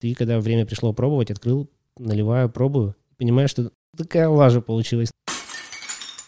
И когда время пришло пробовать, открыл, наливаю, пробую, понимаю, что такая лажа получилась.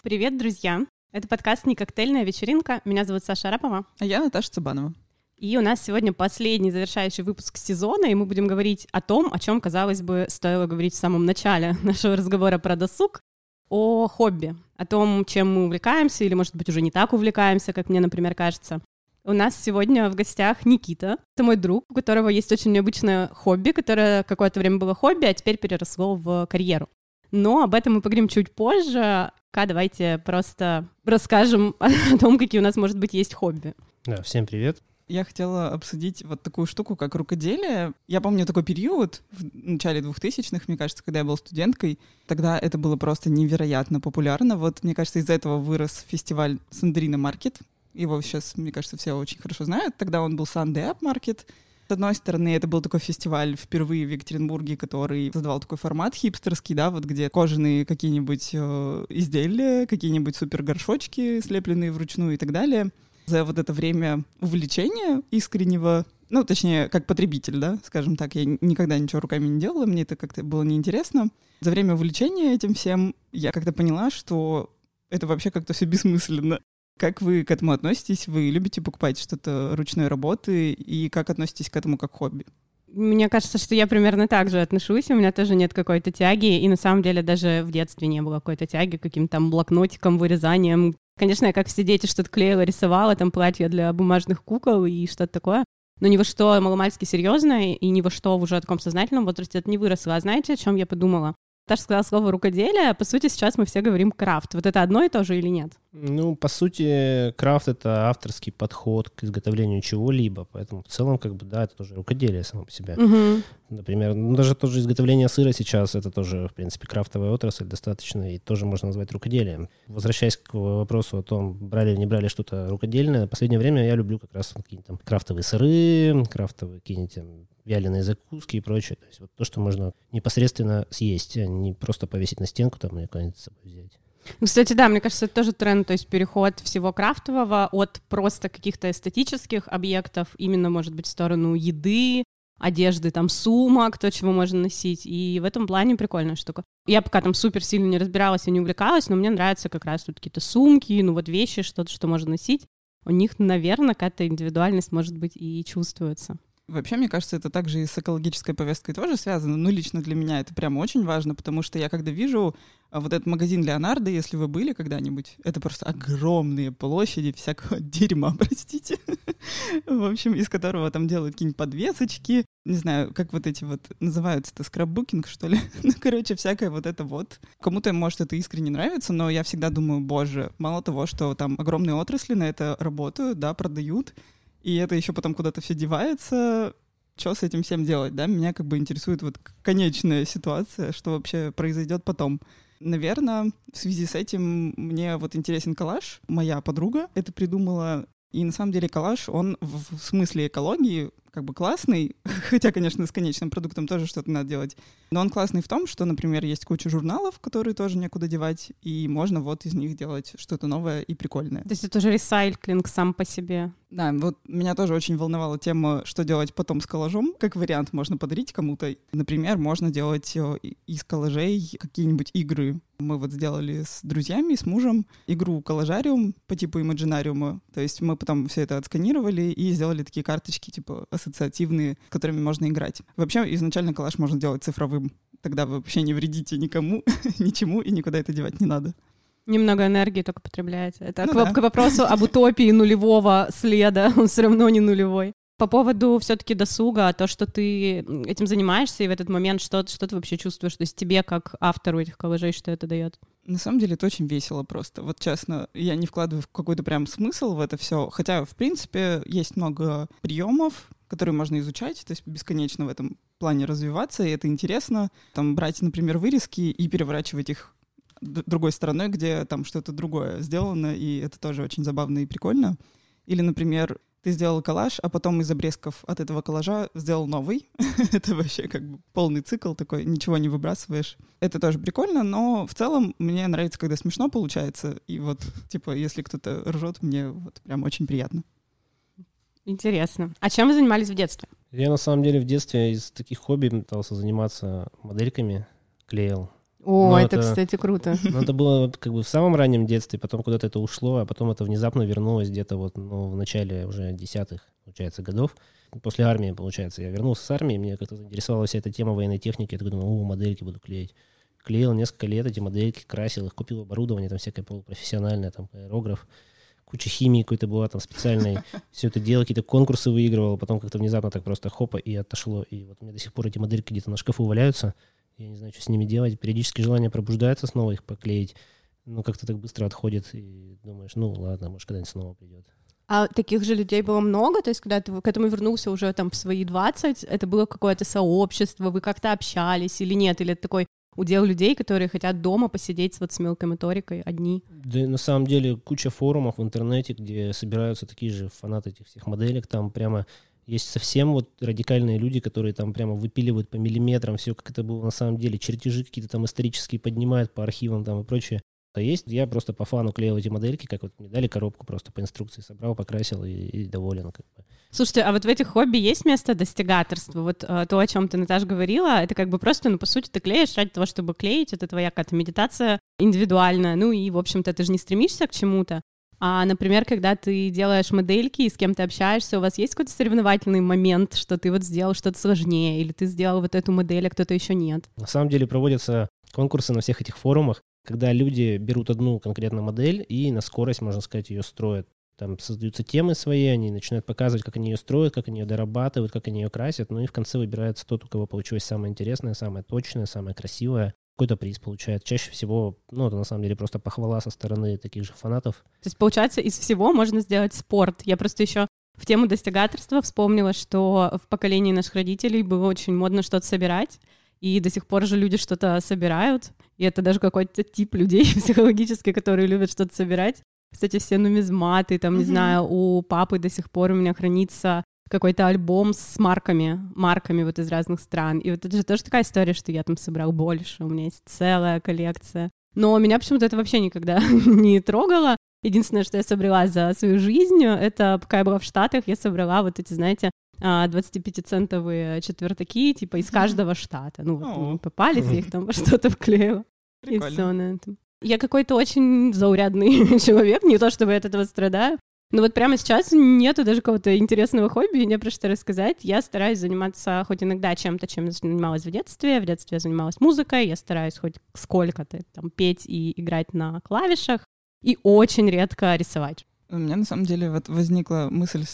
Привет, друзья! Это подкаст «Не коктейльная вечеринка». Меня зовут Саша Арапова. А я Наташа Цыбанова. И у нас сегодня последний завершающий выпуск сезона, и мы будем говорить о том, о чем, казалось бы, стоило говорить в самом начале нашего разговора про досуг, о хобби, о том, чем мы увлекаемся, или, может быть, уже не так увлекаемся, как мне, например, кажется. У нас сегодня в гостях Никита. Это мой друг, у которого есть очень необычное хобби, которое какое-то время было хобби, а теперь переросло в карьеру. Но об этом мы поговорим чуть позже. Ка, давайте просто расскажем о том, какие у нас, может быть, есть хобби. Да, всем привет. Я хотела обсудить вот такую штуку, как рукоделие. Я помню такой период в начале 2000-х, мне кажется, когда я была студенткой. Тогда это было просто невероятно популярно. Вот, мне кажется, из-за этого вырос фестиваль Сандрина Маркет, его сейчас, мне кажется, все очень хорошо знают. Тогда он был Sunday Up Market. С одной стороны, это был такой фестиваль впервые в Екатеринбурге, который создавал такой формат хипстерский, да, вот где кожаные какие-нибудь э, изделия, какие-нибудь супер горшочки, слепленные вручную и так далее. За вот это время увлечения искреннего, ну, точнее, как потребитель, да, скажем так, я никогда ничего руками не делала, мне это как-то было неинтересно. За время увлечения этим всем я как-то поняла, что это вообще как-то все бессмысленно. Как вы к этому относитесь? Вы любите покупать что-то ручной работы? И как относитесь к этому как хобби? Мне кажется, что я примерно так же отношусь. У меня тоже нет какой-то тяги. И на самом деле даже в детстве не было какой-то тяги каким-то там блокнотикам, вырезанием. Конечно, я как все дети что-то клеила, рисовала, там платья для бумажных кукол и что-то такое. Но ни во что маломальски серьезное и ни во что в уже таком сознательном возрасте это не выросло. А знаете, о чем я подумала? Таша сказала слово рукоделие, а по сути сейчас мы все говорим крафт. Вот это одно и то же или нет? Ну, по сути, крафт — это авторский подход к изготовлению чего-либо, поэтому в целом, как бы, да, это тоже рукоделие само по себе. Угу. Например, ну, даже тоже изготовление сыра сейчас — это тоже, в принципе, крафтовая отрасль достаточно, и тоже можно назвать рукоделием. Возвращаясь к вопросу о том, брали или не брали что-то рукодельное, в последнее время я люблю как раз какие-нибудь там крафтовые сыры, крафтовые какие-нибудь вяленые закуски и прочее. То есть вот то, что можно непосредственно съесть, а не просто повесить на стенку там или куда-нибудь с собой взять. Ну, кстати, да, мне кажется, это тоже тренд, то есть переход всего крафтового от просто каких-то эстетических объектов, именно, может быть, в сторону еды, одежды, там, сумок, то, чего можно носить. И в этом плане прикольная штука. Я пока там супер сильно не разбиралась и не увлекалась, но мне нравятся как раз тут какие-то сумки, ну вот вещи, что-то, что можно носить. У них, наверное, какая-то индивидуальность, может быть, и чувствуется. Вообще, мне кажется, это также и с экологической повесткой тоже связано. Ну, лично для меня это прямо очень важно, потому что я когда вижу а, вот этот магазин Леонардо, если вы были когда-нибудь, это просто огромные площади всякого дерьма, простите. В общем, из которого там делают какие-нибудь подвесочки, не знаю, как вот эти вот называются-то, скраббукинг, что ли? ну, короче, всякое вот это вот. Кому-то, может, это искренне нравится, но я всегда думаю, боже, мало того, что там огромные отрасли на это работают, да, продают, и это еще потом куда-то все девается. Что с этим всем делать, да? Меня как бы интересует вот конечная ситуация, что вообще произойдет потом. Наверное, в связи с этим мне вот интересен коллаж. Моя подруга это придумала. И на самом деле коллаж, он в смысле экологии как бы классный, хотя, конечно, с конечным продуктом тоже что-то надо делать. Но он классный в том, что, например, есть куча журналов, которые тоже некуда девать, и можно вот из них делать что-то новое и прикольное. То есть это уже ресайклинг сам по себе. Да, вот меня тоже очень волновала тема, что делать потом с коллажом. Как вариант можно подарить кому-то. Например, можно делать э, из коллажей какие-нибудь игры. Мы вот сделали с друзьями, с мужем игру коллажариум по типу имаджинариума. То есть мы потом все это отсканировали и сделали такие карточки типа ассоциативные, которыми можно играть. Вообще изначально коллаж можно делать цифровым. Тогда вы вообще не вредите никому, ничему и никуда это девать не надо. Немного энергии только потребляете. Это ну, к, да. к вопросу об утопии нулевого следа, он все равно не нулевой. По поводу все-таки досуга, то, что ты этим занимаешься, и в этот момент что, что ты вообще чувствуешь? То есть тебе, как автору этих коллажей, что это дает? На самом деле это очень весело просто. Вот честно, я не вкладываю какой-то прям смысл в это все. Хотя, в принципе, есть много приемов, которые можно изучать, то есть бесконечно в этом плане развиваться, и это интересно. Там брать, например, вырезки и переворачивать их другой стороной, где там что-то другое сделано, и это тоже очень забавно и прикольно. Или, например, ты сделал коллаж, а потом из обрезков от этого коллажа сделал новый. это вообще как бы полный цикл такой, ничего не выбрасываешь. Это тоже прикольно, но в целом мне нравится, когда смешно получается. И вот, типа, если кто-то ржет, мне вот прям очень приятно. Интересно. А чем вы занимались в детстве? Я на самом деле в детстве из таких хобби пытался заниматься модельками, клеил. О, Ну, это, это- кстати, круто. Но это было как бы в самом раннем детстве, потом куда-то это ушло, а потом это внезапно вернулось где-то вот ну, в начале уже десятых, получается, годов. После армии, получается, я вернулся с армии, мне как-то заинтересовала вся эта тема военной техники. Я такой думаю, о, модельки буду клеить. Клеил несколько лет эти модельки, красил их, купил оборудование, там всякое полупрофессиональное, там аэрограф, куча химии какой-то была там специальной. Все это делал, какие-то конкурсы выигрывал, потом как-то внезапно так просто хопа и отошло. И вот у меня до сих пор эти модельки где-то на шкафу валяются. Я не знаю, что с ними делать. Периодически желание пробуждается снова их поклеить. Но как-то так быстро отходит. И думаешь, ну ладно, может, когда-нибудь снова придет. А таких же людей было много? То есть, когда ты к этому вернулся уже там в свои 20, это было какое-то сообщество, вы как-то общались или нет? Или это такой удел людей, которые хотят дома посидеть вот с мелкой моторикой одни? Да на самом деле куча форумов в интернете, где собираются такие же фанаты этих всех моделек. Там прямо есть совсем вот радикальные люди, которые там прямо выпиливают по миллиметрам все, как это было на самом деле. Чертежи какие-то там исторические поднимают по архивам там и прочее. А есть, я просто по фану клеил эти модельки, как вот мне дали коробку, просто по инструкции собрал, покрасил и, и доволен. Как бы. Слушайте, а вот в этих хобби есть место достигаторства? Вот э, то, о чем ты, Наташа, говорила, это как бы просто, ну, по сути, ты клеишь ради того, чтобы клеить, это твоя какая-то медитация индивидуальная, ну, и, в общем-то, ты же не стремишься к чему-то. А, например, когда ты делаешь модельки и с кем ты общаешься, у вас есть какой-то соревновательный момент, что ты вот сделал что-то сложнее, или ты сделал вот эту модель, а кто-то еще нет? На самом деле проводятся конкурсы на всех этих форумах, когда люди берут одну конкретную модель и на скорость, можно сказать, ее строят. Там создаются темы свои, они начинают показывать, как они ее строят, как они ее дорабатывают, как они ее красят. Ну и в конце выбирается тот, у кого получилось самое интересное, самое точное, самое красивое. Какой-то приз получает. Чаще всего, ну, это на самом деле просто похвала со стороны таких же фанатов. То есть, получается, из всего можно сделать спорт. Я просто еще в тему достигаторства вспомнила, что в поколении наших родителей было очень модно что-то собирать, и до сих пор же люди что-то собирают, и это даже какой-то тип людей психологически, которые любят что-то собирать. Кстати, все нумизматы, там, не Мгм. знаю, у папы до сих пор у меня хранится какой-то альбом с марками, марками вот из разных стран. И вот это же тоже такая история, что я там собрал больше, у меня есть целая коллекция. Но меня почему-то это вообще никогда не трогало. Единственное, что я собрала за свою жизнь, это пока я была в Штатах, я собрала вот эти, знаете, а, 25-центовые четвертаки, типа из каждого штата. Ну, вот О. мне попались, я их там во что-то вклеила. И Прикольно. все на этом. Я какой-то очень заурядный человек, не то чтобы я от этого страдаю. Но вот прямо сейчас нету даже какого-то интересного хобби, не про что рассказать. Я стараюсь заниматься хоть иногда чем-то, чем я занималась в детстве. В детстве я занималась музыкой, я стараюсь хоть сколько-то там петь и играть на клавишах. И очень редко рисовать. У меня на самом деле вот возникла мысль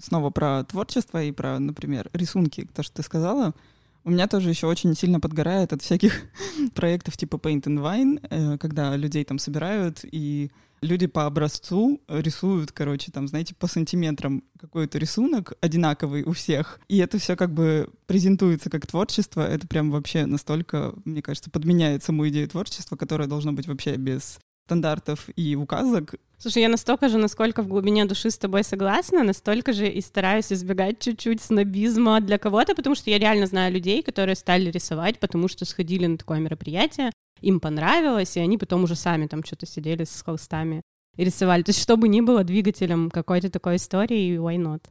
снова про творчество и про, например, рисунки, то, что ты сказала. У меня тоже еще очень сильно подгорает от всяких проектов типа Paint and Wine, э, когда людей там собирают, и люди по образцу рисуют, короче, там, знаете, по сантиметрам какой-то рисунок одинаковый у всех. И это все как бы презентуется как творчество. Это прям вообще настолько, мне кажется, подменяет саму идею творчества, которое должно быть вообще без стандартов и указок. Слушай, я настолько же, насколько в глубине души с тобой согласна, настолько же и стараюсь избегать чуть-чуть снобизма для кого-то, потому что я реально знаю людей, которые стали рисовать, потому что сходили на такое мероприятие, им понравилось, и они потом уже сами там что-то сидели с холстами и рисовали. То есть, чтобы ни было двигателем какой-то такой истории, why not?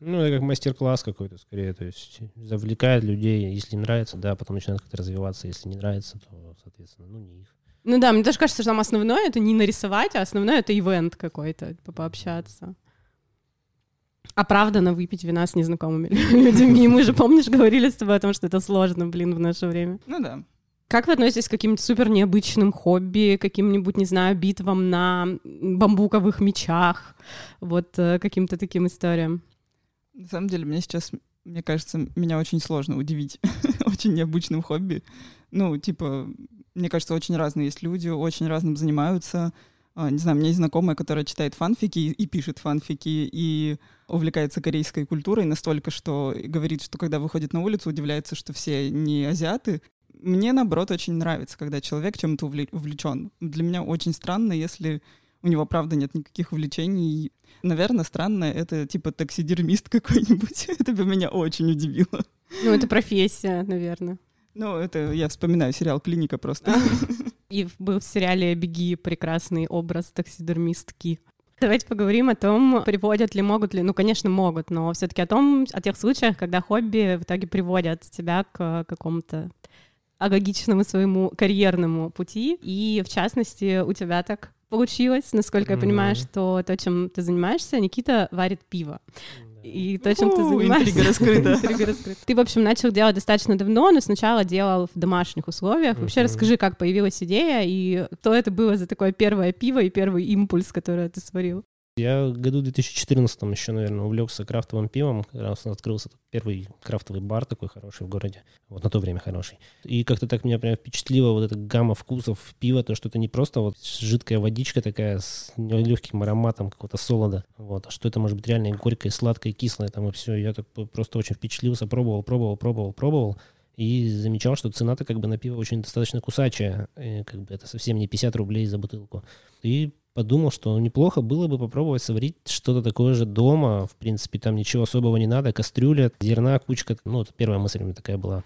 Ну, это как мастер-класс какой-то скорее. То есть завлекает людей. Если нравится, да, потом начинает как-то развиваться. Если не нравится, то, соответственно, ну, не их. Ну да, мне даже кажется, что там основное это не нарисовать, а основное это ивент какой-то, типа, пообщаться. Оправданно выпить вина с незнакомыми людьми. Мы же, помнишь, говорили с тобой о том, что это сложно, блин, в наше время. Ну да. Как вы относитесь к каким-нибудь супер необычным хобби, каким-нибудь, не знаю, битвам на бамбуковых мечах, вот э, каким-то таким историям? На самом деле, мне сейчас, мне кажется, меня очень сложно удивить очень необычным хобби. Ну, типа, мне кажется, очень разные есть люди, очень разным занимаются. А, Не знаю, у меня есть знакомая, которая читает фанфики и и пишет фанфики, и увлекается корейской культурой настолько, что говорит, что когда выходит на улицу, удивляется, что все не азиаты. Мне, наоборот, очень нравится, когда человек чем-то увле- увлечен. Для меня очень странно, если у него, правда, нет никаких увлечений. Наверное, странно, это типа таксидермист какой-нибудь. Это бы меня очень удивило. Ну, это профессия, наверное. Ну, это я вспоминаю сериал «Клиника» просто. И был в сериале «Беги» прекрасный образ таксидермистки. Давайте поговорим о том, приводят ли, могут ли, ну, конечно, могут, но все-таки о том, о тех случаях, когда хобби в итоге приводят тебя к какому-то логичному своему карьерному пути. И, в частности, у тебя так получилось, насколько mm-hmm. я понимаю, что то, чем ты занимаешься, Никита варит пиво. И то, чем ты занимаешься. Интрига раскрыта. интрига раскрыта. Ты, в общем, начал делать достаточно давно, но сначала делал в домашних условиях. Вообще расскажи, как появилась идея, и что это было за такое первое пиво и первый импульс, который ты сварил? Я в году 2014 еще, наверное, увлекся крафтовым пивом. Как раз открылся первый крафтовый бар такой хороший в городе. Вот на то время хороший. И как-то так меня прям впечатлила вот эта гамма вкусов пива, то, что это не просто вот жидкая водичка такая с легким ароматом какого-то солода, вот, а что это может быть реально горькое, сладкое, кислое там и все. Я так просто очень впечатлился, пробовал, пробовал, пробовал, пробовал и замечал, что цена-то как бы на пиво очень достаточно кусачая, и как бы это совсем не 50 рублей за бутылку. И подумал, что неплохо было бы попробовать сварить что-то такое же дома. В принципе, там ничего особого не надо. Кастрюля, зерна, кучка. Ну, это первая мысль у меня такая была.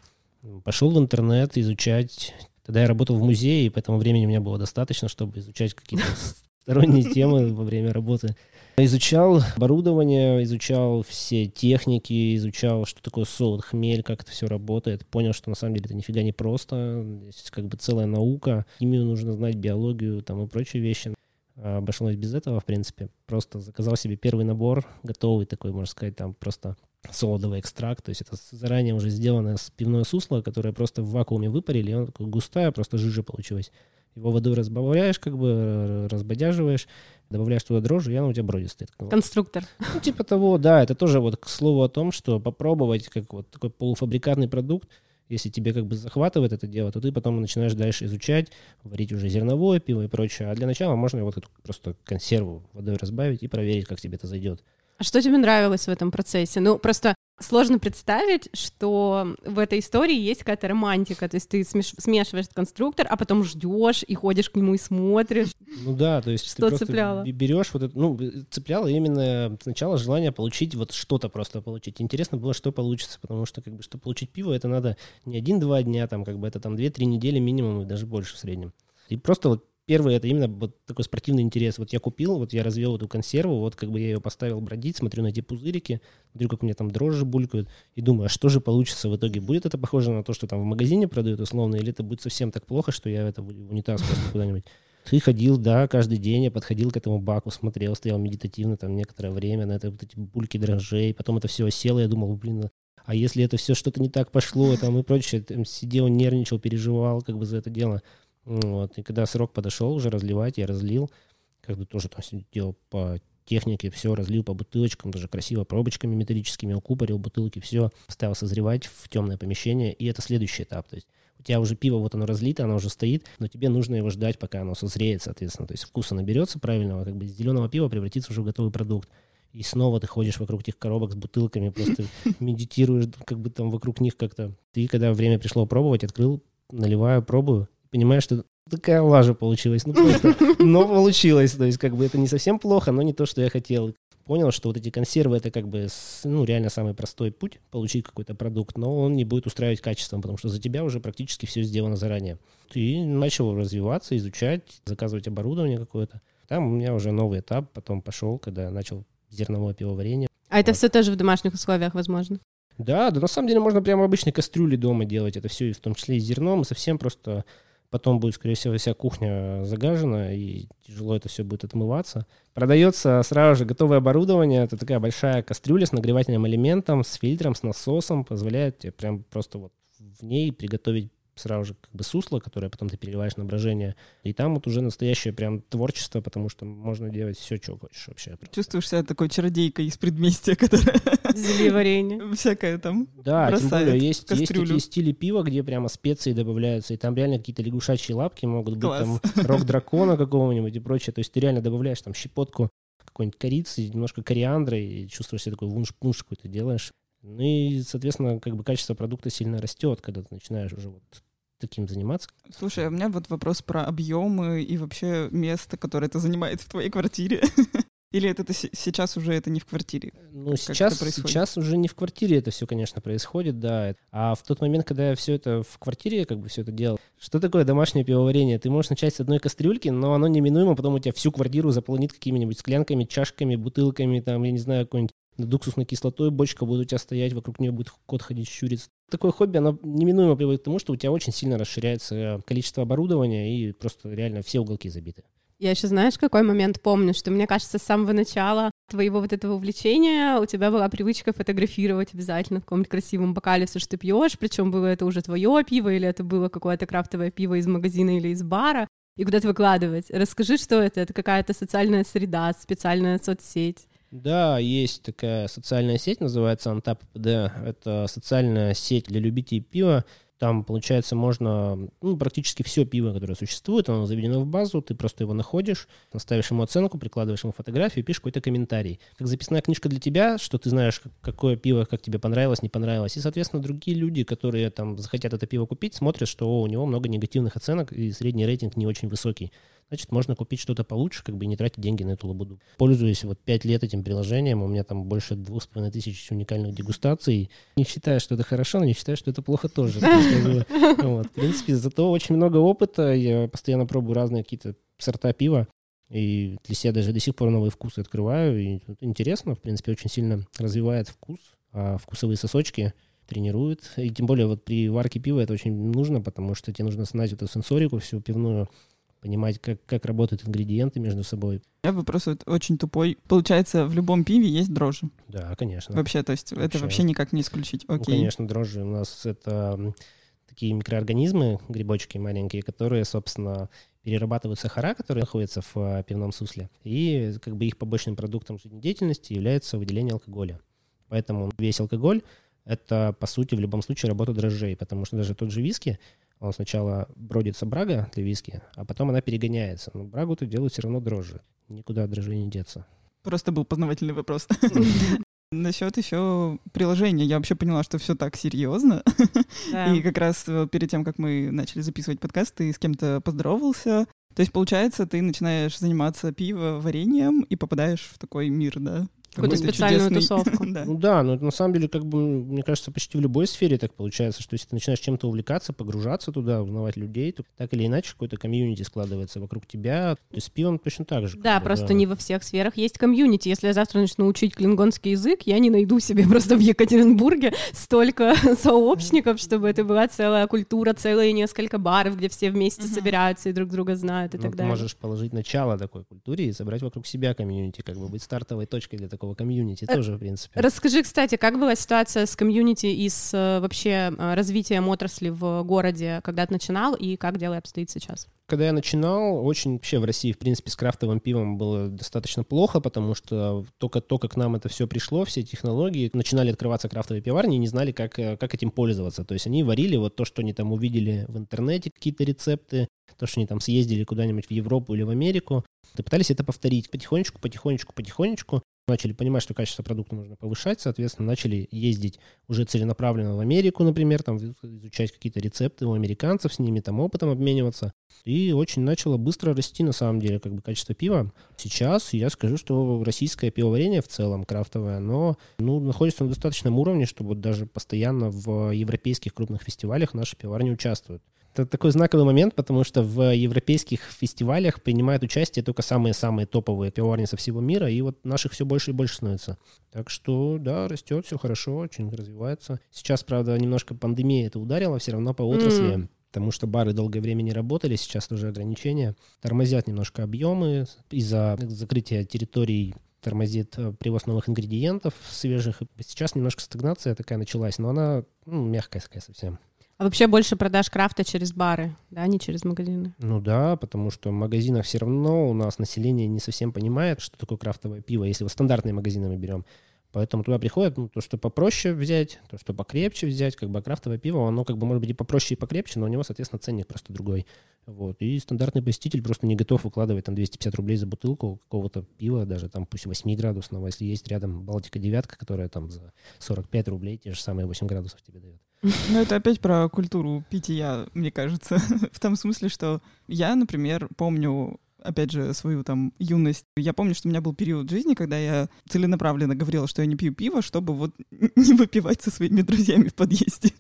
Пошел в интернет изучать. Тогда я работал в музее, и поэтому времени у меня было достаточно, чтобы изучать какие-то сторонние темы во время работы. Изучал оборудование, изучал все техники, изучал, что такое солод, хмель, как это все работает. Понял, что на самом деле это нифига не просто. Здесь как бы целая наука. Химию нужно знать, биологию там и прочие вещи. А, обошлось без этого, в принципе. Просто заказал себе первый набор, готовый такой, можно сказать, там просто солодовый экстракт. То есть это заранее уже сделанное пивное сусло, которое просто в вакууме выпарили, и оно такое густая, просто жижа получилась. Его водой разбавляешь, как бы разбодяживаешь, добавляешь туда дрожжи, и оно у тебя бродит стоит. Конструктор. Ну, типа того, да. Это тоже вот к слову о том, что попробовать как вот такой полуфабрикатный продукт, если тебе как бы захватывает это дело, то ты потом начинаешь дальше изучать, варить уже зерновое пиво и прочее. А для начала можно вот эту просто консерву водой разбавить и проверить, как тебе это зайдет. А что тебе нравилось в этом процессе? Ну, просто сложно представить, что в этой истории есть какая-то романтика. То есть ты смешиваешь конструктор, а потом ждешь и ходишь к нему и смотришь. Ну да, то есть что ты цепляло? берешь вот это, ну, цепляло именно сначала желание получить вот что-то просто получить. Интересно было, что получится, потому что, как бы, чтобы получить пиво, это надо не один-два дня, там, как бы, это там две-три недели минимум, и даже больше в среднем. И просто вот Первый это именно вот такой спортивный интерес. Вот я купил, вот я развел эту консерву, вот как бы я ее поставил бродить, смотрю на эти пузырики, смотрю, как у меня там дрожжи булькают, и думаю, а что же получится в итоге? Будет это похоже на то, что там в магазине продают условно, или это будет совсем так плохо, что я это в унитаз просто куда-нибудь ты ходил, да, каждый день я подходил к этому баку, смотрел, стоял медитативно там некоторое время на это, вот эти бульки дрожжей, потом это все осело, я думал, блин, а если это все что-то не так пошло, там и прочее, там сидел, нервничал, переживал как бы за это дело. Вот. И когда срок подошел уже разливать, я разлил. Как бы тоже там делал по технике, все разлил по бутылочкам, даже красиво пробочками металлическими, укупорил бутылки, все, ставил созревать в темное помещение, и это следующий этап. То есть у тебя уже пиво, вот оно разлито, оно уже стоит, но тебе нужно его ждать, пока оно созреет, соответственно. То есть вкуса наберется правильного, как бы из зеленого пива превратится уже в готовый продукт. И снова ты ходишь вокруг этих коробок с бутылками, просто медитируешь, как бы там вокруг них как-то. Ты, когда время пришло пробовать, открыл, наливаю, пробую, понимаешь, что такая лажа получилась. Ну, просто, но получилось. То есть, как бы это не совсем плохо, но не то, что я хотел. Понял, что вот эти консервы это как бы, ну, реально самый простой путь получить какой-то продукт, но он не будет устраивать качеством, потому что за тебя уже практически все сделано заранее. И начал развиваться, изучать, заказывать оборудование какое-то. Там у меня уже новый этап потом пошел, когда я начал зерновое пивоварение. А вот. это все тоже в домашних условиях возможно? Да, да на самом деле можно прямо обычной кастрюли дома делать. Это все, в том числе и зерном, и совсем просто Потом будет, скорее всего, вся кухня загажена, и тяжело это все будет отмываться. Продается сразу же готовое оборудование. Это такая большая кастрюля с нагревательным элементом, с фильтром, с насосом. Позволяет тебе прям просто вот в ней приготовить сразу же как бы сусло, которое потом ты переливаешь на брожение. И там вот уже настоящее прям творчество, потому что можно делать все, что хочешь вообще. Просто. Чувствуешь себя такой чародейкой из предместья, которая... Зелье варенье. Всякое там Да, тем более есть, есть такие стили пива, где прямо специи добавляются, и там реально какие-то лягушачьи лапки могут быть, там рог дракона какого-нибудь и прочее. То есть ты реально добавляешь там щепотку какой-нибудь корицы, немножко кориандра, и чувствуешь себя такой вунш-пунш какой-то делаешь. Ну и, соответственно, как бы качество продукта сильно растет, когда ты начинаешь уже вот таким заниматься. Слушай, а у меня вот вопрос про объемы и вообще место, которое это занимает в твоей квартире. Или это, сейчас уже это не в квартире? Ну, сейчас, сейчас уже не в квартире это все, конечно, происходит, да. А в тот момент, когда я все это в квартире, как бы все это делал, что такое домашнее пивоварение? Ты можешь начать с одной кастрюльки, но оно неминуемо потом у тебя всю квартиру заполнит какими-нибудь склянками, чашками, бутылками, там, я не знаю, какой-нибудь над уксусной кислотой бочка будет у тебя стоять, вокруг нее будет кот ходить щуриться. Такое хобби, оно неминуемо приводит к тому, что у тебя очень сильно расширяется количество оборудования и просто реально все уголки забиты. Я еще знаешь, какой момент помню, что мне кажется, с самого начала твоего вот этого увлечения у тебя была привычка фотографировать обязательно в каком-нибудь красивом бокале все, что ты пьешь, причем было это уже твое пиво или это было какое-то крафтовое пиво из магазина или из бара, и куда-то выкладывать. Расскажи, что это? Это какая-то социальная среда, специальная соцсеть? Да, есть такая социальная сеть, называется Untap.pd. Это социальная сеть для любителей пива. Там, получается, можно ну, практически все пиво, которое существует, оно заведено в базу, ты просто его находишь, ставишь ему оценку, прикладываешь ему фотографию, пишешь какой-то комментарий. Как записная книжка для тебя, что ты знаешь, какое пиво, как тебе понравилось, не понравилось. И, соответственно, другие люди, которые там захотят это пиво купить, смотрят, что о, у него много негативных оценок и средний рейтинг не очень высокий значит, можно купить что-то получше, как бы и не тратить деньги на эту лабуду. Пользуюсь вот пять лет этим приложением, у меня там больше двух с половиной тысяч уникальных дегустаций. Не считаю, что это хорошо, но не считаю, что это плохо тоже. В принципе, зато очень много опыта, я постоянно пробую разные какие-то сорта пива, и для себя даже до сих пор новые вкусы открываю, и интересно, в принципе, очень сильно развивает вкус, а вкусовые сосочки тренирует. И тем более вот при варке пива это очень нужно, потому что тебе нужно знать эту сенсорику всю пивную, понимать, как, как работают ингредиенты между собой. Я вопрос вот очень тупой. Получается, в любом пиве есть дрожжи? Да, конечно. Вообще, то есть вообще. это вообще никак не исключить? Ну, Окей. Ну, конечно, дрожжи. У нас это такие микроорганизмы, грибочки маленькие, которые, собственно, перерабатывают сахара, которые находятся в а, пивном сусле, и как бы их побочным продуктом жизнедеятельности является выделение алкоголя. Поэтому весь алкоголь — это, по сути, в любом случае работа дрожжей, потому что даже тот же виски — он сначала бродится брага для виски, а потом она перегоняется. Но брагу-то делают все равно дрожжи. Никуда дрожжи не деться. Просто был познавательный вопрос. Насчет еще приложения. Я вообще поняла, что все так серьезно. Да. И как раз э, перед тем, как мы начали записывать подкаст, ты с кем-то поздоровался. То есть, получается, ты начинаешь заниматься пиво вареньем и попадаешь в такой мир, да? Какую-то специальную чудесный... тусовку. да. Ну да, но на самом деле, как бы, мне кажется, почти в любой сфере так получается, что если ты начинаешь чем-то увлекаться, погружаться туда, узнавать людей, то так или иначе какой-то комьюнити складывается вокруг тебя. То есть с пивом точно так же. Да, просто да. не во всех сферах есть комьюнити. Если я завтра начну учить клингонский язык, я не найду себе просто в Екатеринбурге столько сообщников, чтобы это была целая культура, целые несколько баров, где все вместе угу. собираются и друг друга знают и ну, так далее. можешь положить начало такой культуре и собрать вокруг себя комьюнити, как бы быть стартовой точкой для такого комьюнити э, тоже, в принципе. Расскажи, кстати, как была ситуация с комьюнити и с э, вообще э, развитием отрасли в городе, когда ты начинал, и как дело обстоит сейчас? Когда я начинал, очень вообще в России, в принципе, с крафтовым пивом было достаточно плохо, потому что только то, как нам это все пришло, все технологии, начинали открываться крафтовые пиварни и не знали, как, как этим пользоваться. То есть они варили вот то, что они там увидели в интернете, какие-то рецепты, то, что они там съездили куда-нибудь в Европу или в Америку, и пытались это повторить потихонечку, потихонечку, потихонечку начали понимать, что качество продукта нужно повышать, соответственно, начали ездить уже целенаправленно в Америку, например, там изучать какие-то рецепты у американцев, с ними там опытом обмениваться. И очень начало быстро расти, на самом деле, как бы качество пива. Сейчас я скажу, что российское пивоварение в целом, крафтовое, оно ну, находится на достаточном уровне, чтобы даже постоянно в европейских крупных фестивалях наши пивоварни участвуют. Это такой знаковый момент, потому что в европейских фестивалях принимают участие только самые-самые топовые пивоварни со всего мира, и вот наших все больше и больше становится. Так что, да, растет, все хорошо, очень развивается. Сейчас, правда, немножко пандемия это ударила все равно по отрасли. Mm потому что бары долгое время не работали, сейчас уже ограничения. Тормозят немножко объемы из-за закрытия территорий тормозит э, привоз новых ингредиентов свежих. Сейчас немножко стагнация такая началась, но она ну, мягкая такая совсем. А вообще больше продаж крафта через бары, да, не через магазины? Ну да, потому что в магазинах все равно у нас население не совсем понимает, что такое крафтовое пиво, если вот стандартные магазины мы берем. Поэтому туда приходят ну, то, что попроще взять, то, что покрепче взять, как бы крафтовое пиво, оно как бы может быть и попроще, и покрепче, но у него, соответственно, ценник просто другой. Вот. И стандартный посетитель просто не готов укладывать там 250 рублей за бутылку какого-то пива, даже там пусть 8 градусного, если есть рядом Балтика девятка, которая там за 45 рублей те же самые 8 градусов тебе дает. Ну, это опять про культуру питья, мне кажется. В том смысле, что я, например, помню опять же, свою там юность. Я помню, что у меня был период жизни, когда я целенаправленно говорила, что я не пью пиво, чтобы вот не выпивать со своими друзьями в подъезде.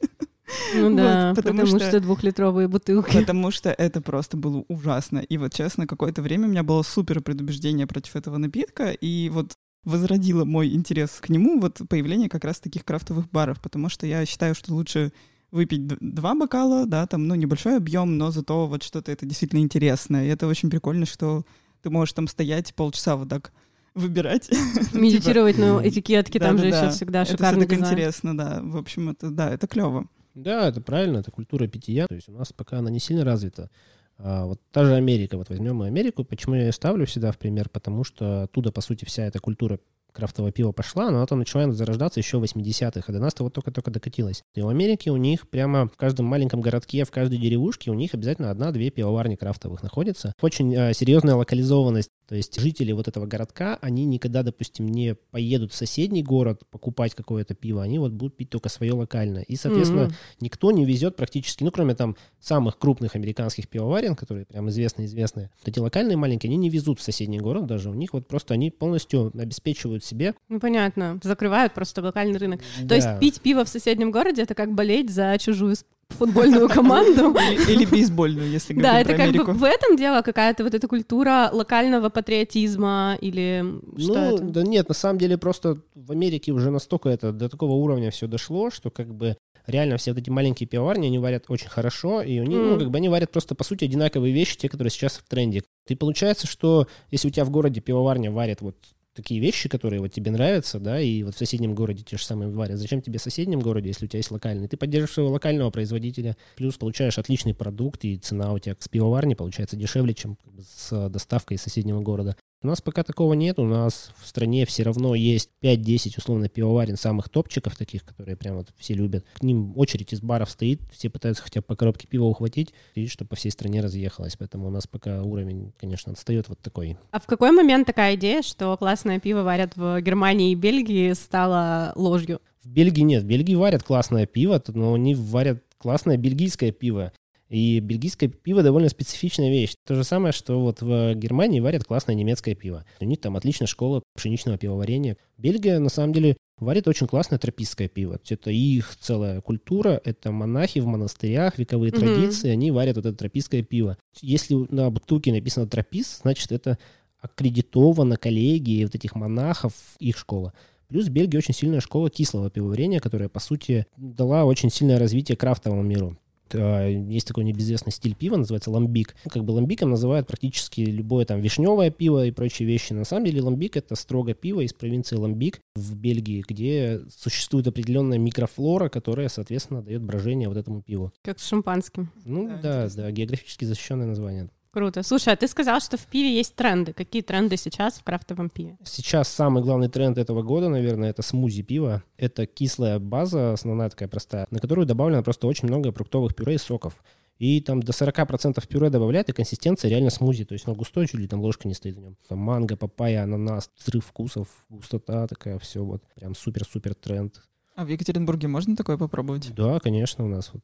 Ну да, вот, потому, потому что, что двухлитровые бутылки. Потому что это просто было ужасно. И вот, честно, какое-то время у меня было супер предубеждение против этого напитка, и вот возродило мой интерес к нему вот появление как раз таких крафтовых баров, потому что я считаю, что лучше выпить два бокала, да, там, ну, небольшой объем, но зато вот что-то это действительно интересное. И это очень прикольно, что ты можешь там стоять полчаса вот так выбирать. Медитировать на этикетке, там же еще всегда шикарный Это интересно, да. В общем, это, да, это клево. Да, это правильно, это культура питья. То есть у нас пока она не сильно развита. А вот та же Америка, вот возьмем Америку, почему я ее ставлю всегда в пример, потому что оттуда, по сути, вся эта культура крафтового пива пошла, но она начала зарождаться еще в 80-х, а до нас-то вот только-только докатилась. И в Америке у них прямо в каждом маленьком городке, в каждой деревушке у них обязательно одна-две пивоварни крафтовых находится. Очень э, серьезная локализованность то есть жители вот этого городка, они никогда, допустим, не поедут в соседний город покупать какое-то пиво, они вот будут пить только свое локальное. И, соответственно, mm-hmm. никто не везет практически, ну, кроме там самых крупных американских пивоварен, которые прям известные-известные, вот эти локальные маленькие, они не везут в соседний город даже, у них вот просто они полностью обеспечивают себе. Ну, понятно, закрывают просто локальный рынок. Да. То есть пить пиво в соседнем городе — это как болеть за чужую футбольную команду. Или, бейсбольную, если говорить Да, это как бы в этом дело какая-то вот эта культура локального патриотизма или что ну, это? Да нет, на самом деле просто в Америке уже настолько это до такого уровня все дошло, что как бы реально все вот эти маленькие пивоварни, они варят очень хорошо, и у них, mm. ну, как бы они варят просто, по сути, одинаковые вещи, те, которые сейчас в тренде. И получается, что если у тебя в городе пивоварня варит вот такие вещи, которые вот тебе нравятся, да, и вот в соседнем городе те же самые варят. Зачем тебе в соседнем городе, если у тебя есть локальный? Ты поддерживаешь своего локального производителя, плюс получаешь отличный продукт, и цена у тебя с пивоварни получается дешевле, чем с доставкой из соседнего города. У нас пока такого нет, у нас в стране все равно есть 5-10 условно пивоварен самых топчиков таких, которые прям вот все любят. К ним очередь из баров стоит, все пытаются хотя бы по коробке пива ухватить, и чтобы по всей стране разъехалось, поэтому у нас пока уровень, конечно, отстает вот такой. А в какой момент такая идея, что классное пиво варят в Германии и Бельгии, стала ложью? В Бельгии нет, в Бельгии варят классное пиво, но они варят классное бельгийское пиво. И бельгийское пиво довольно специфичная вещь. То же самое, что вот в Германии варят классное немецкое пиво. У них там отличная школа пшеничного пивоварения. Бельгия, на самом деле, варит очень классное тропистское пиво. Это их целая культура, это монахи в монастырях, вековые mm-hmm. традиции, они варят вот это тропистское пиво. Если на бутылке написано тропист, значит, это аккредитовано коллегией вот этих монахов, их школа. Плюс в Бельгии очень сильная школа кислого пивоварения, которая, по сути, дала очень сильное развитие крафтовому миру. А, есть такой небезвестный стиль пива, называется ламбик. Как бы ламбиком называют практически любое там вишневое пиво и прочие вещи. На самом деле ламбик это строго пиво из провинции Ламбик в Бельгии, где существует определенная микрофлора, которая, соответственно, дает брожение вот этому пиву. Как с шампанским. Ну да, да, да географически защищенное название. Круто. Слушай, а ты сказал, что в пиве есть тренды. Какие тренды сейчас в крафтовом пиве? Сейчас самый главный тренд этого года, наверное, это смузи пива. Это кислая база, основная такая простая, на которую добавлено просто очень много фруктовых пюре и соков. И там до 40% пюре добавляет, и консистенция реально смузи. То есть он густой, чуть ли там ложка не стоит в нем. Там манго, папайя, ананас, взрыв вкусов, густота такая, все вот. Прям супер-супер тренд. А в Екатеринбурге можно такое попробовать? Да, конечно, у нас вот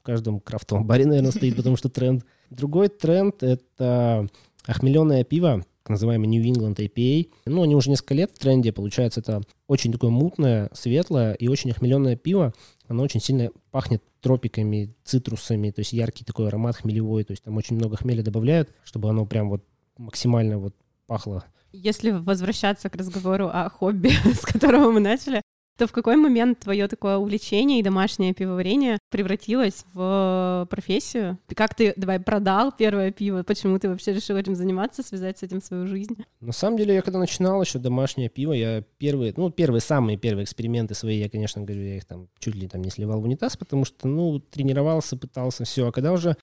в каждом крафтовом баре, наверное, стоит, потому что тренд. Другой тренд — это охмеленное пиво, так называемый New England IPA. Ну, они уже несколько лет в тренде. Получается, это очень такое мутное, светлое и очень охмеленное пиво. Оно очень сильно пахнет тропиками, цитрусами, то есть яркий такой аромат хмелевой. То есть там очень много хмеля добавляют, чтобы оно прям вот максимально вот пахло если возвращаться к разговору о хобби, с которого мы начали, то в какой момент твое такое увлечение и домашнее пивоварение превратилось в профессию? Как ты, давай, продал первое пиво? Почему ты вообще решил этим заниматься, связать с этим свою жизнь? На самом деле, я когда начинал еще домашнее пиво, я первые, ну, первые, самые первые эксперименты свои, я, конечно, говорю, я их там чуть ли там не сливал в унитаз, потому что, ну, тренировался, пытался, все. А когда уже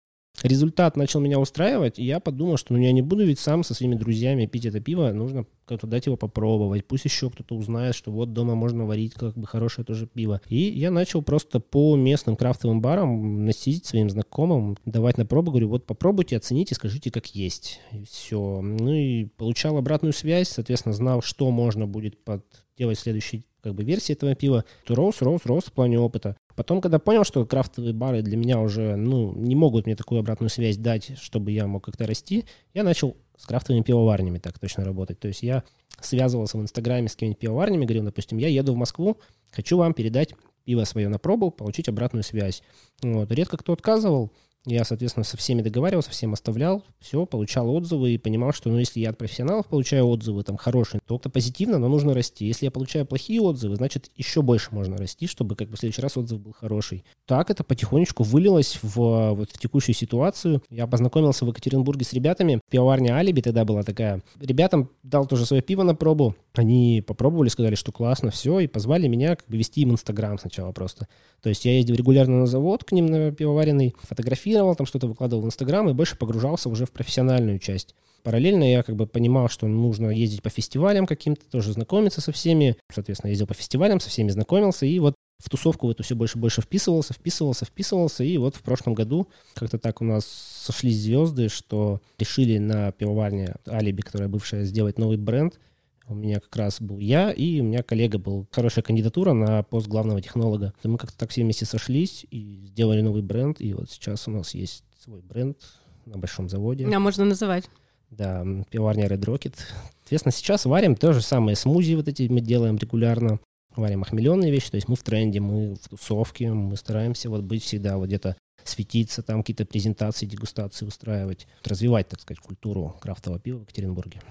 результат начал меня устраивать, и я подумал, что ну, я не буду ведь сам со своими друзьями пить это пиво, нужно как-то дать его попробовать, пусть еще кто-то узнает, что вот дома можно варить как бы хорошее тоже пиво. И я начал просто по местным крафтовым барам носить своим знакомым, давать на пробу, говорю, вот попробуйте, оцените, скажите, как есть. И все. Ну и получал обратную связь, соответственно, знал, что можно будет под делать следующий как бы версии этого пива, то рос, рос, рос в плане опыта. Потом, когда понял, что крафтовые бары для меня уже, ну, не могут мне такую обратную связь дать, чтобы я мог как-то расти, я начал с крафтовыми пивоварнями так точно работать. То есть я связывался в Инстаграме с какими-нибудь пивоварнями, говорил, допустим, я еду в Москву, хочу вам передать пиво свое на пробу, получить обратную связь. Вот. Редко кто отказывал, я, соответственно, со всеми договаривался, всем оставлял, все, получал отзывы и понимал, что, ну, если я от профессионалов получаю отзывы, там, хорошие, то это позитивно, но нужно расти. Если я получаю плохие отзывы, значит, еще больше можно расти, чтобы, как бы, в следующий раз отзыв был хороший. Так это потихонечку вылилось в, вот, в текущую ситуацию. Я познакомился в Екатеринбурге с ребятами. Пивоварня Алиби тогда была такая. Ребятам дал тоже свое пиво на пробу. Они попробовали, сказали, что классно, все, и позвали меня как бы вести им Инстаграм сначала просто. То есть я ездил регулярно на завод к ним на пивоваренный, фотографировал, там что-то выкладывал в Инстаграм и больше погружался уже в профессиональную часть. Параллельно я как бы понимал, что нужно ездить по фестивалям каким-то, тоже знакомиться со всеми. Соответственно, ездил по фестивалям, со всеми знакомился, и вот в тусовку в эту все больше и больше вписывался, вписывался, вписывался, и вот в прошлом году как-то так у нас сошлись звезды, что решили на пивоварне Алиби, которая бывшая, сделать новый бренд, у меня как раз был я, и у меня коллега был хорошая кандидатура на пост главного технолога. Мы как-то так все вместе сошлись и сделали новый бренд. И вот сейчас у нас есть свой бренд на большом заводе. А можно называть. Да, пивоварня Red Rocket. Соответственно, сейчас варим то же самое смузи вот эти мы делаем регулярно. Варим охмеленные вещи, то есть мы в тренде, мы в тусовке, мы стараемся вот быть всегда вот где-то светиться, там какие-то презентации, дегустации устраивать, развивать, так сказать, культуру крафтового пива в Екатеринбурге.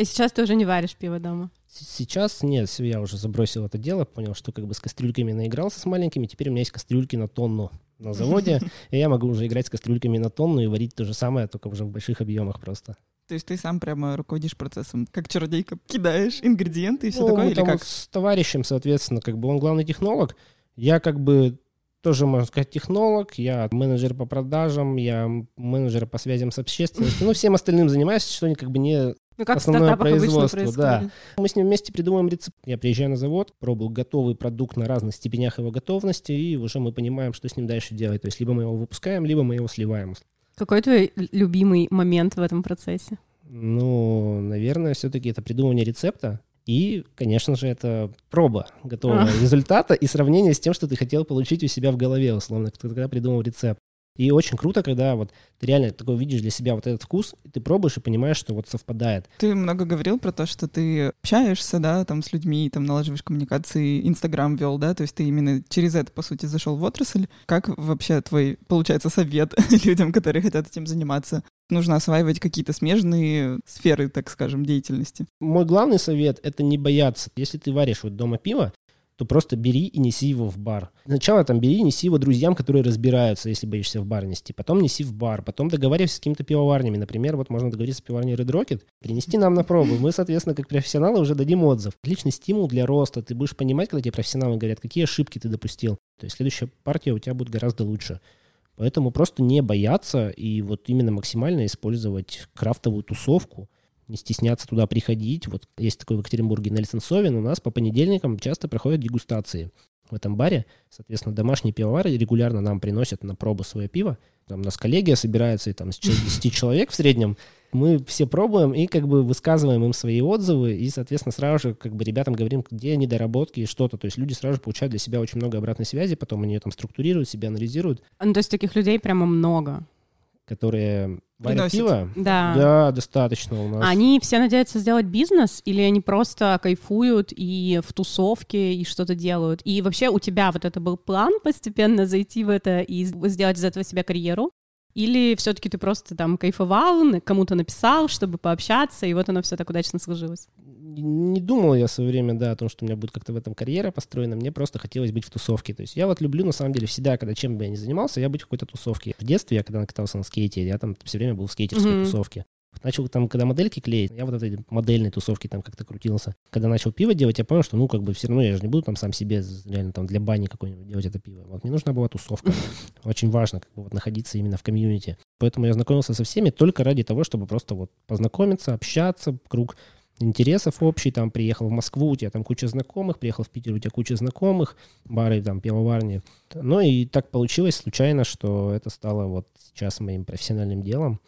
И сейчас ты уже не варишь пиво дома? Сейчас нет, я уже забросил это дело, понял, что как бы с кастрюльками наигрался с маленькими, теперь у меня есть кастрюльки на тонну на заводе, и я могу уже играть с кастрюльками на тонну и варить то же самое, только уже в больших объемах просто. То есть ты сам прямо руководишь процессом, как чародейка, кидаешь ингредиенты и все ну, такое, или как? С товарищем, соответственно, как бы он главный технолог, я как бы тоже, можно сказать, технолог, я менеджер по продажам, я менеджер по связям с общественностью, ну, всем остальным занимаюсь, что они как бы не ну, как основное производство, да. Мы с ним вместе придумываем рецепт. Я приезжаю на завод, пробую готовый продукт на разных степенях его готовности, и уже мы понимаем, что с ним дальше делать. То есть либо мы его выпускаем, либо мы его сливаем. Какой твой любимый момент в этом процессе? Ну, наверное, все-таки это придумывание рецепта. И, конечно же, это проба готового а. результата и сравнение с тем, что ты хотел получить у себя в голове, условно, когда придумал рецепт. И очень круто, когда вот ты реально такой видишь для себя вот этот вкус, и ты пробуешь и понимаешь, что вот совпадает. Ты много говорил про то, что ты общаешься, да, там с людьми, там налаживаешь коммуникации, Инстаграм вел, да, то есть ты именно через это, по сути, зашел в отрасль. Как вообще твой, получается, совет людям, которые хотят этим заниматься? Нужно осваивать какие-то смежные сферы, так скажем, деятельности. Мой главный совет — это не бояться. Если ты варишь вот дома пиво, то просто бери и неси его в бар. Сначала там бери и неси его друзьям, которые разбираются, если боишься в бар нести. Потом неси в бар. Потом договаривайся с какими-то пивоварнями. Например, вот можно договориться с пивоварней Red Rocket, принести нам на пробу. Мы, соответственно, как профессионалы уже дадим отзыв. Отличный стимул для роста. Ты будешь понимать, когда тебе профессионалы говорят, какие ошибки ты допустил. То есть следующая партия у тебя будет гораздо лучше. Поэтому просто не бояться и вот именно максимально использовать крафтовую тусовку – не стесняться туда приходить. Вот есть такой в Екатеринбурге на Лисенцове, у нас по понедельникам часто проходят дегустации в этом баре. Соответственно, домашние пивовары регулярно нам приносят на пробу свое пиво. Там у нас коллегия собирается, и там с 10 человек в среднем. Мы все пробуем и как бы высказываем им свои отзывы, и, соответственно, сразу же как бы ребятам говорим, где недоработки и что-то. То есть люди сразу же получают для себя очень много обратной связи, потом они ее там структурируют, себя анализируют. Ну, то есть таких людей прямо много которые варят пиво? Да. Да, достаточно у нас. Они все надеются сделать бизнес или они просто кайфуют и в тусовке и что-то делают? И вообще у тебя вот это был план постепенно зайти в это и сделать из этого себя карьеру? Или все-таки ты просто там кайфовал, кому-то написал, чтобы пообщаться, и вот оно все так удачно сложилось? Не думал я в свое время, да, о том, что у меня будет как-то в этом карьера построена. Мне просто хотелось быть в тусовке. То есть я вот люблю, на самом деле, всегда, когда чем бы я ни занимался, я быть в какой-то тусовке. В детстве я, когда катался на скейте, я там все время был в скейтерской mm-hmm. тусовке. Начал там, когда модельки клеить, я вот этой модельной тусовки там как-то крутился. Когда начал пиво делать, я понял, что, ну, как бы все равно я же не буду там сам себе реально там для бани какой-нибудь делать это пиво. Вот мне нужна была тусовка. Очень важно как бы вот находиться именно в комьюнити. Поэтому я знакомился со всеми только ради того, чтобы просто вот познакомиться, общаться, круг интересов общий, там приехал в Москву, у тебя там куча знакомых, приехал в Питер, у тебя куча знакомых, бары, там, пивоварни. Ну и так получилось случайно, что это стало вот сейчас моим профессиональным делом.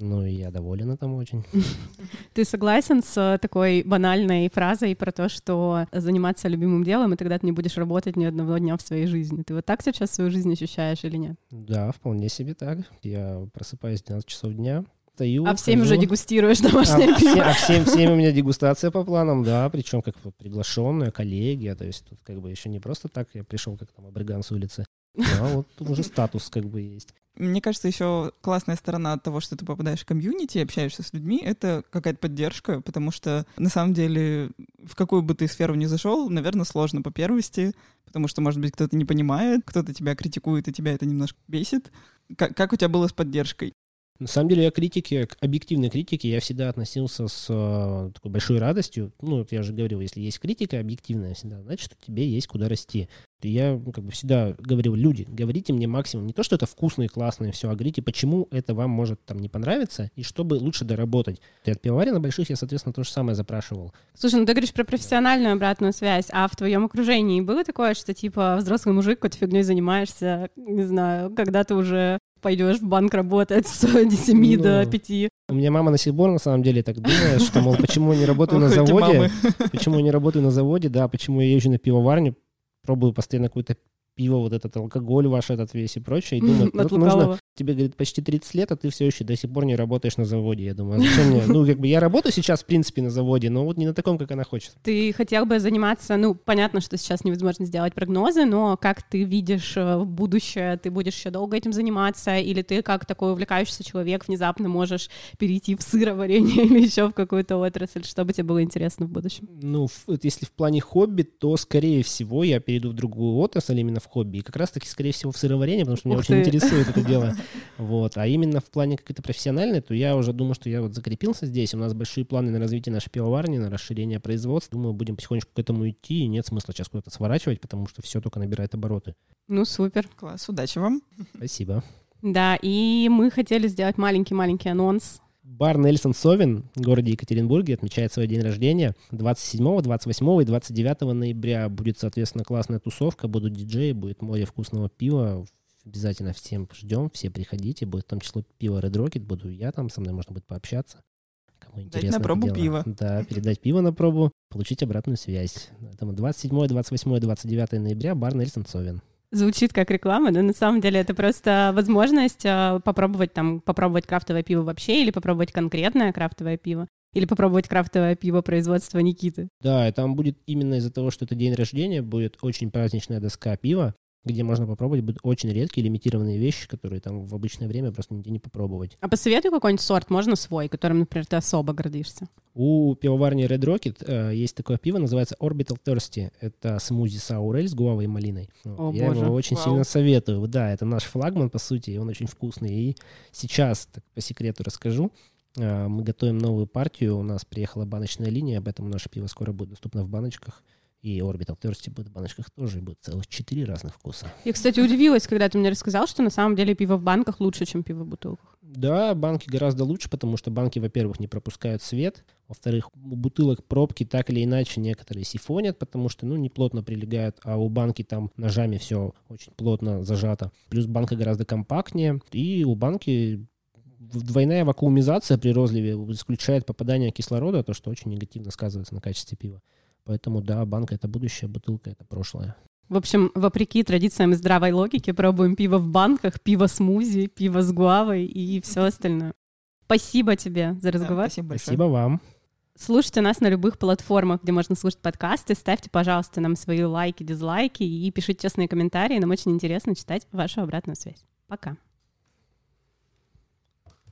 Ну, я доволен этим очень. Ты согласен с э, такой банальной фразой про то, что заниматься любимым делом, и тогда ты не будешь работать ни одного дня в своей жизни? Ты вот так сейчас свою жизнь ощущаешь или нет? Да, вполне себе так. Я просыпаюсь в 12 часов дня, стою. А в 7 хожу. уже дегустируешь домашнее а, в пиво. а в 7, в семь у меня дегустация по планам, да, причем как приглашенная коллегия, то есть тут как бы еще не просто так я пришел как там абриган с улицы, а вот уже статус как бы есть. Мне кажется, еще классная сторона от того, что ты попадаешь в комьюнити общаешься с людьми, это какая-то поддержка, потому что на самом деле в какую бы ты сферу ни зашел, наверное, сложно по первости, потому что, может быть, кто-то не понимает, кто-то тебя критикует, и тебя это немножко бесит. Как, как у тебя было с поддержкой? На самом деле я к критике, к объективной критике я всегда относился с э, такой большой радостью. Ну, вот я же говорил, если есть критика объективная всегда, значит, у тебя есть куда расти. И я ну, как бы всегда говорил, люди, говорите мне максимум не то, что это вкусно и классно и все, а говорите, почему это вам может там не понравиться и чтобы лучше доработать. И от пивоварен больших я, соответственно, то же самое запрашивал. Слушай, ну ты говоришь про профессиональную обратную связь, а в твоем окружении было такое, что типа взрослый мужик какой-то фигней занимаешься, не знаю, когда ты уже пойдешь в банк работать с 7 до Ну, 5. У меня мама на сих пор, на самом деле, так думает, что, мол, почему я не работаю на заводе, почему я не работаю на заводе, да, почему я езжу на пивоварню, пробую постоянно какое-то пиво, вот этот алкоголь ваш этот весь и прочее, и думаю, От вот нужно, тебе, говорит, почти 30 лет, а ты все еще до сих пор не работаешь на заводе. Я думаю, а зачем мне? Ну, как бы я работаю сейчас, в принципе, на заводе, но вот не на таком, как она хочет. Ты хотел бы заниматься, ну, понятно, что сейчас невозможно сделать прогнозы, но как ты видишь э, будущее, ты будешь еще долго этим заниматься, или ты как такой увлекающийся человек внезапно можешь перейти в сыроварение или еще в какую-то отрасль, чтобы тебе было интересно в будущем? Ну, если в плане хобби, то, скорее всего, я перейду в другую отрасль именно в хобби. И как раз-таки, скорее всего, в сыроварение, потому что меня Ух очень ты. интересует это дело. Вот. А именно в плане какой-то профессиональной, то я уже думаю, что я вот закрепился здесь. У нас большие планы на развитие нашей пивоварни, на расширение производства. Думаю, будем потихонечку к этому идти, и нет смысла сейчас куда-то сворачивать, потому что все только набирает обороты. Ну, супер. Класс, удачи вам. Спасибо. Да, и мы хотели сделать маленький-маленький анонс. Бар Нельсон Совин в городе Екатеринбурге отмечает свой день рождения. 27, 28 и 29 ноября будет, соответственно, классная тусовка, будут диджеи, будет море вкусного пива. Обязательно всем ждем, все приходите. Будет в том числе пиво Red Rocket, буду я там, со мной можно будет пообщаться. Кому Дать интересно на это пробу дело. пиво. Да, передать пиво на пробу, получить обратную связь. Поэтому 27, 28 и 29 ноября бар Нельсон Совин. Звучит как реклама, но на самом деле это просто возможность э, попробовать там, попробовать крафтовое пиво вообще, или попробовать конкретное крафтовое пиво, или попробовать крафтовое пиво производства Никиты. Да, и там будет именно из-за того, что это день рождения, будет очень праздничная доска пива, где можно попробовать будут очень редкие лимитированные вещи, которые там в обычное время просто нигде не попробовать. А посоветуй какой-нибудь сорт, можно свой, которым, например, ты особо гордишься. У пивоварни Red Rocket э, есть такое пиво, называется Orbital Thirsty. Это смузи саурель с гуавой и малиной. О, Я боже. его очень Вау. сильно советую. Да, это наш флагман, по сути, и он очень вкусный. И сейчас, так, по секрету расскажу, э, мы готовим новую партию. У нас приехала баночная линия, об этом наше пиво скоро будет доступно в баночках. И Orbital Thirsty будет в баночках тоже, и будет целых четыре разных вкуса. Я, кстати, удивилась, когда ты мне рассказал, что на самом деле пиво в банках лучше, чем пиво в бутылках. Да, банки гораздо лучше, потому что банки, во-первых, не пропускают свет, во-вторых, у бутылок пробки так или иначе некоторые сифонят, потому что, ну, не плотно прилегают, а у банки там ножами все очень плотно зажато. Плюс банка гораздо компактнее, и у банки двойная вакуумизация при розливе исключает попадание кислорода, то, что очень негативно сказывается на качестве пива. Поэтому, да, банка — это будущее, бутылка — это прошлое. В общем, вопреки традициям и здравой логики, пробуем пиво в банках, пиво смузи, пиво с гуавой и все остальное. Спасибо тебе за Да, разговор. спасибо большое. Спасибо вам. Слушайте нас на любых платформах, где можно слушать подкасты. Ставьте, пожалуйста, нам свои лайки, дизлайки и пишите честные комментарии. Нам очень интересно читать вашу обратную связь. Пока.